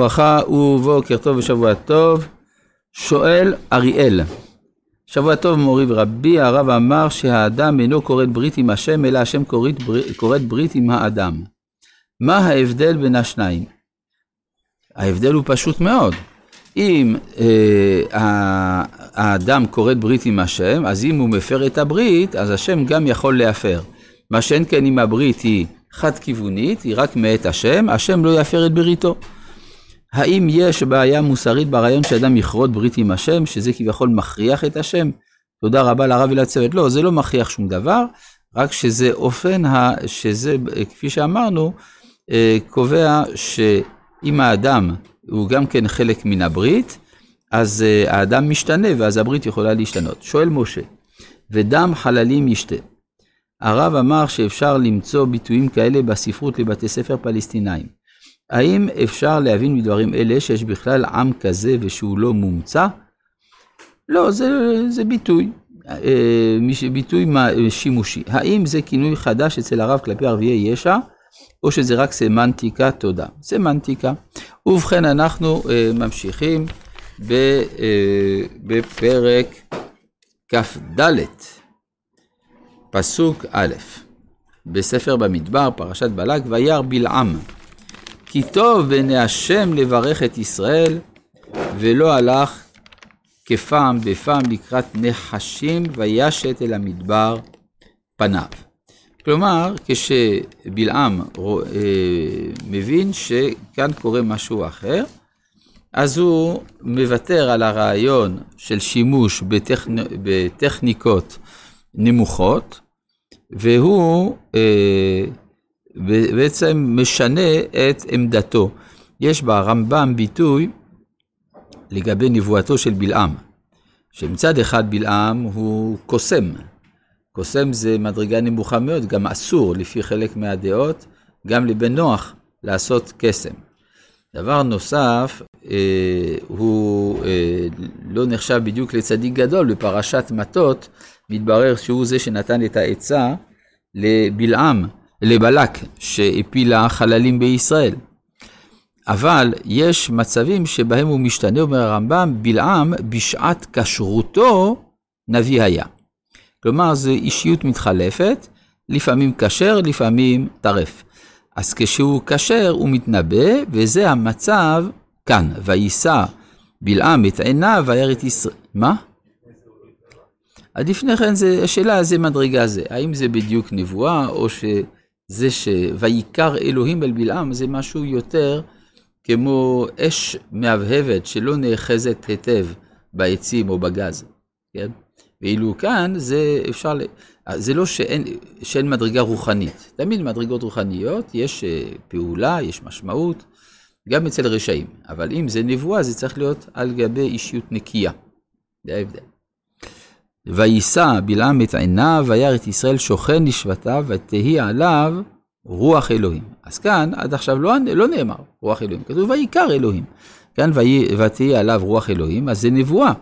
ברכה ובוקר טוב ושבוע טוב. שואל אריאל, שבוע טוב מורי ורבי, הרב אמר שהאדם אינו כורת ברית עם השם, אלא השם כורת ברית עם האדם. מה ההבדל בין השניים? ההבדל הוא פשוט מאוד. אם אה, האדם כורת ברית עם השם, אז אם הוא מפר את הברית, אז השם גם יכול להפר. מה שאין כן אם הברית היא חד-כיוונית, היא רק מאת השם, השם לא יפר את בריתו. האם יש בעיה מוסרית ברעיון שאדם יכרות ברית עם השם, שזה כביכול מכריח את השם? תודה רבה לרב ולצוות. לא, זה לא מכריח שום דבר, רק שזה אופן, ה, שזה, כפי שאמרנו, אה, קובע שאם האדם הוא גם כן חלק מן הברית, אז אה, האדם משתנה ואז הברית יכולה להשתנות. שואל משה, ודם חללים ישתה. הרב אמר שאפשר למצוא ביטויים כאלה בספרות לבתי ספר פלסטינאים. האם אפשר להבין מדברים אלה שיש בכלל עם כזה ושהוא לא מומצא? לא, זה, זה ביטוי, אה, ביטוי שימושי. האם זה כינוי חדש אצל הרב כלפי ערביי יש"ע, או שזה רק סמנטיקה? תודה. סמנטיקה. ובכן, אנחנו אה, ממשיכים אה, בפרק כ"ד, פסוק א', בספר במדבר, פרשת בלק, וירא בלעם. כי טוב בעיני השם לברך את ישראל, ולא הלך כפעם בפעם לקראת נחשים, וישת אל המדבר פניו. כלומר, כשבלעם אה, מבין שכאן קורה משהו אחר, אז הוא מוותר על הרעיון של שימוש בטכנ... בטכניקות נמוכות, והוא אה, בעצם משנה את עמדתו. יש ברמב"ם ביטוי לגבי נבואתו של בלעם, שמצד אחד בלעם הוא קוסם. קוסם זה מדרגה נמוכה מאוד, גם אסור לפי חלק מהדעות, גם לבן נוח לעשות קסם. דבר נוסף, אה, הוא אה, לא נחשב בדיוק לצדיק גדול, בפרשת מטות מתברר שהוא זה שנתן את העצה לבלעם לבלק שהפילה חללים בישראל. אבל יש מצבים שבהם הוא משתנה, אומר הרמב"ם, בלעם בשעת כשרותו נביא היה. כלומר, זו אישיות מתחלפת, לפעמים כשר, לפעמים טרף. אז כשהוא כשר הוא מתנבא, וזה המצב כאן. ויישא בלעם את עיניו וירא את ישראל. מה? עד לפני כן, זה, השאלה איזה מדרגה זה. האם זה בדיוק נבואה, או ש... זה שויקר אלוהים אל בלעם זה משהו יותר כמו אש מהבהבת שלא נאחזת היטב בעצים או בגז, כן? ואילו כאן זה אפשר, זה לא שאין, שאין מדרגה רוחנית. תמיד מדרגות רוחניות, יש אה, פעולה, יש משמעות, גם אצל רשעים. אבל אם זה נבואה, זה צריך להיות על גבי אישיות נקייה. זה ההבדל. ויישא בלעם את עיניו, וירא את ישראל שוכן לשבטיו, ותהי עליו רוח אלוהים. אז כאן, עד עכשיו לא, לא נאמר רוח אלוהים, כתוב ויקר אלוהים. כאן ותהי עליו רוח אלוהים, אז זה נבואה.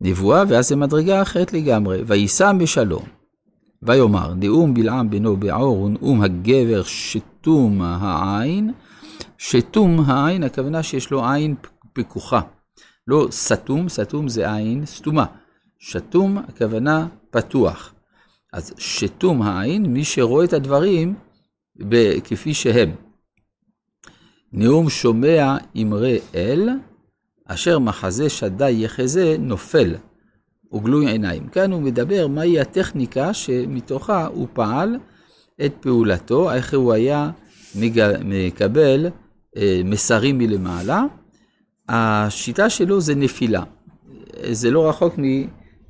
נבואה, ואז זה מדרגה אחרת לגמרי. ויישא בשלום. ויאמר, נאום בלעם בנו בעור ונאום הגבר שתום העין. שתום העין, הכוונה שיש לו עין פקוחה. לא סתום, סתום זה עין סתומה. שתום, הכוונה פתוח. אז שתום העין, מי שרואה את הדברים כפי שהם. נאום שומע אמרי אל, אשר מחזה שדי יחזה נופל, וגלוי עיניים. כאן הוא מדבר מהי הטכניקה שמתוכה הוא פעל את פעולתו, איך הוא היה מקבל אה, מסרים מלמעלה. השיטה שלו זה נפילה. זה לא רחוק מ...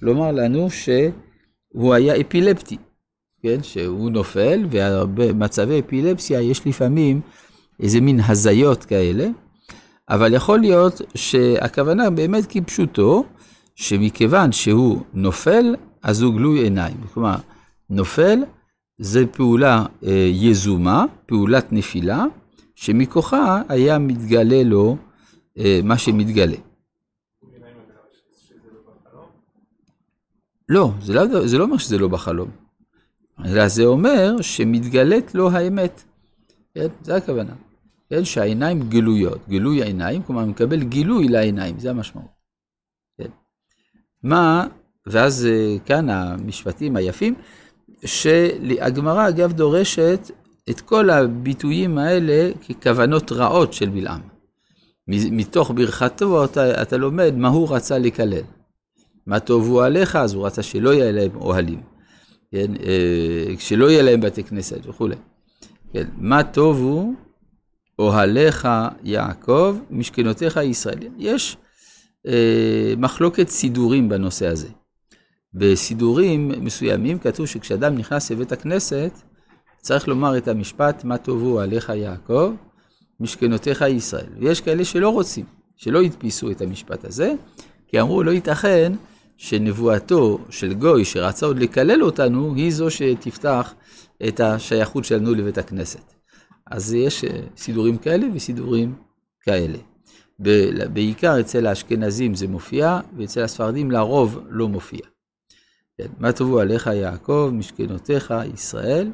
לומר לנו שהוא היה אפילפטי, כן? שהוא נופל, ובמצבי אפילפסיה יש לפעמים איזה מין הזיות כאלה, אבל יכול להיות שהכוונה באמת כפשוטו, שמכיוון שהוא נופל, אז הוא גלוי עיניים. כלומר, נופל זה פעולה אה, יזומה, פעולת נפילה, שמכוחה היה מתגלה לו אה, מה שמתגלה. לא, זה לא, זה לא אומר שזה לא בחלום, אלא זה אומר שמתגלית לו האמת. כן? זה הכוונה. כן, שהעיניים גלויות, גילוי העיניים, כלומר, מקבל גילוי לעיניים, זה המשמעות. כן. מה, ואז אה, כאן המשפטים היפים, שהגמרא אגב דורשת את כל הביטויים האלה ככוונות רעות של בלעם. מתוך ברכתו אתה, אתה לומד מה הוא רצה לקלל. מה טובו עליך, אז הוא רצה שלא יהיה להם אוהלים. כן, אה, שלא יהיה להם בתי כנסת וכולי. כן, מה טובו אוהליך יעקב, משכנותיך ישראל. יש אה, מחלוקת סידורים בנושא הזה. בסידורים מסוימים כתוב שכשאדם נכנס לבית הכנסת, צריך לומר את המשפט, מה טובו עליך יעקב, משכנותיך ישראל. ויש כאלה שלא רוצים, שלא הדפיסו את המשפט הזה, כי אמרו, לא ייתכן שנבואתו של גוי שרצה עוד לקלל אותנו, היא זו שתפתח את השייכות שלנו לבית הכנסת. אז יש אה, סידורים כאלה וסידורים כאלה. בעיקר אצל האשכנזים זה מופיע, ואצל הספרדים לרוב לא מופיע. כן, מה טובו עליך יעקב, משכנותיך ישראל.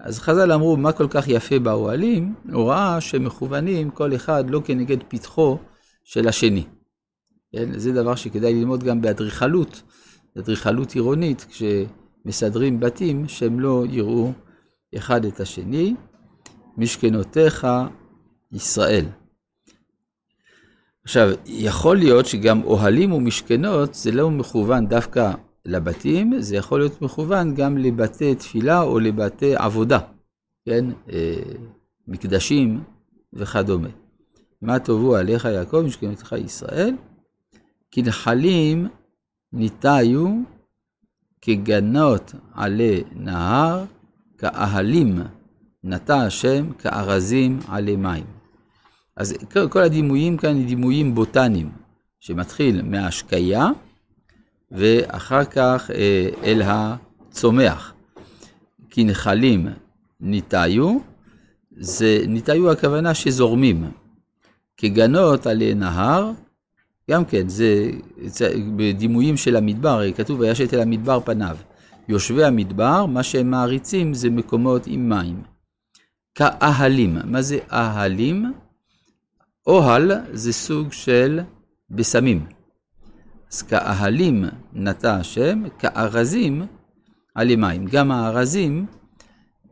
אז חז"ל אמרו, מה כל כך יפה באוהלים? הוא ראה שמכוונים כל אחד לא כנגד פתחו של השני. כן? זה דבר שכדאי ללמוד גם באדריכלות, אדריכלות עירונית, כשמסדרים בתים שהם לא יראו אחד את השני. משכנותיך ישראל. עכשיו, יכול להיות שגם אוהלים ומשכנות זה לא מכוון דווקא לבתים, זה יכול להיות מכוון גם לבתי תפילה או לבתי עבודה, כן? אה, מקדשים וכדומה. מה טובו עליך יעקב, משכנותיך ישראל? כנחלים ניטאיו כגנות עלי נהר, כאהלים נטע השם כארזים עלי מים. אז כל הדימויים כאן הם דימויים בוטניים, שמתחיל מההשקיה, ואחר כך אה, אל הצומח. כי נחלים ניטאיו, זה ניטאיו הכוונה שזורמים. כגנות עלי נהר, גם כן, זה, בדימויים של המדבר, כתוב וישת אל המדבר פניו. יושבי המדבר, מה שהם מעריצים זה מקומות עם מים. כאהלים. מה זה אהלים? אוהל זה סוג של בשמים. אז כאהלים נטע השם, כארזים עלי מים. גם הארזים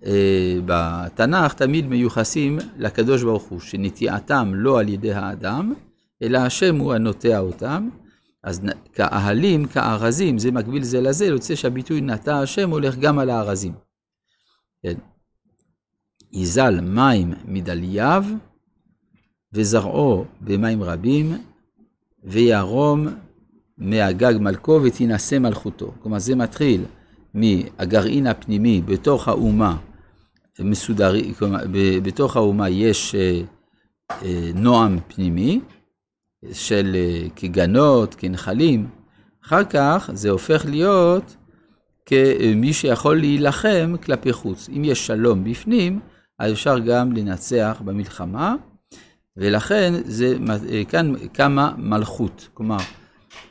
אה, בתנ"ך תמיד מיוחסים לקדוש ברוך הוא, שנטיעתם לא על ידי האדם, אלא השם הוא הנוטע אותם. אז כאהלים, כארזים, זה מקביל זה לזה, יוצא שהביטוי נטע השם הולך גם על הארזים. כן. יזל מים מדלייו, וזרעו במים רבים, וירום מהגג מלכו ותינשא מלכותו. כלומר, זה מתחיל מהגרעין הפנימי בתוך האומה, מסודר, כלומר, בתוך האומה יש אה, אה, נועם פנימי, של אה, כגנות, כנחלים. אחר כך זה הופך להיות כמי שיכול להילחם כלפי חוץ. אם יש שלום בפנים, אז אפשר גם לנצח במלחמה, ולכן זה, כאן קמה מלכות. כלומר,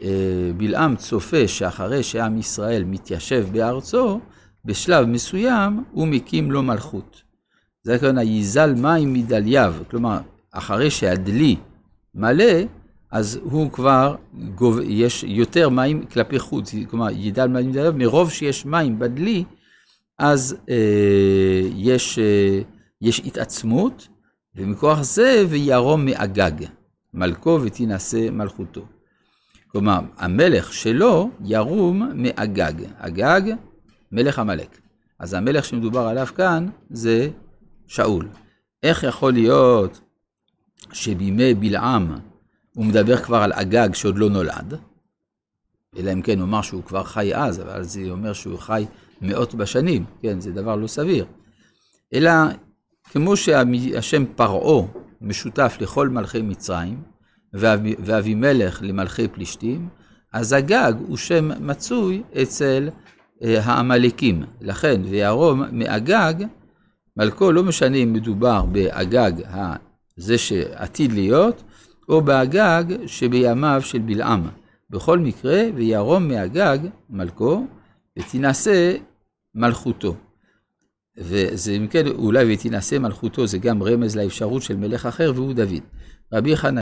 אה, בלעם צופה שאחרי שעם ישראל מתיישב בארצו, בשלב מסוים הוא מקים לו מלכות. זה הכוונה, ייזל מים מדלייו, כלומר, אחרי שהדלי מלא, אז הוא כבר, גוב, יש יותר מים כלפי חוץ, כלומר, יידל מים מדלייו, מרוב שיש מים בדלי, אז אה, יש... אה, יש התעצמות, ומכוח זה וירום מאגג, מלכו ותינשא מלכותו. כלומר, המלך שלו ירום מאגג. אגג, מלך עמלק. אז המלך שמדובר עליו כאן זה שאול. איך יכול להיות שבימי בלעם הוא מדבר כבר על אגג שעוד לא נולד? אלא אם כן הוא אמר שהוא כבר חי אז, אבל זה אומר שהוא חי מאות בשנים, כן, זה דבר לא סביר. אלא כמו שהשם פרעה משותף לכל מלכי מצרים, ואבימלך למלכי פלישתים, אז הגג הוא שם מצוי אצל אה, העמלקים. לכן, וירום מאגג, מלכו לא משנה אם מדובר באגג זה שעתיד להיות, או באגג שבימיו של בלעם. בכל מקרה, וירום מאגג מלכו, ותינשא מלכותו. וזה אם כן, אולי ותינשא מלכותו, זה גם רמז לאפשרות של מלך אחר, והוא דוד. רבי חנא